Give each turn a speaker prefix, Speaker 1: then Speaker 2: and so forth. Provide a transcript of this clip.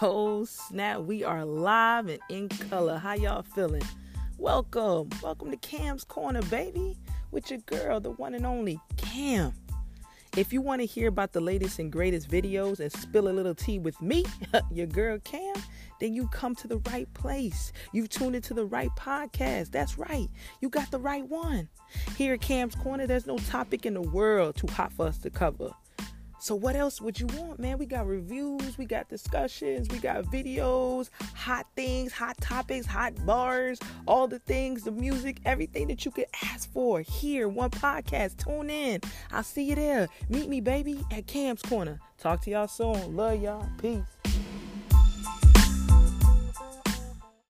Speaker 1: Oh snap, we are live and in color. How y'all feeling? Welcome. Welcome to Cam's Corner, baby, with your girl, the one and only Cam. If you want to hear about the latest and greatest videos and spill a little tea with me, your girl Cam, then you come to the right place. You've tuned into the right podcast. That's right. You got the right one. Here at Cam's Corner, there's no topic in the world too hot for us to cover. So what else would you want, man? We got reviews, we got discussions, we got videos, hot things, hot topics, hot bars, all the things, the music, everything that you could ask for here, one podcast. Tune in. I'll see you there. Meet me, baby, at Cam's Corner. Talk to y'all soon. Love y'all. Peace.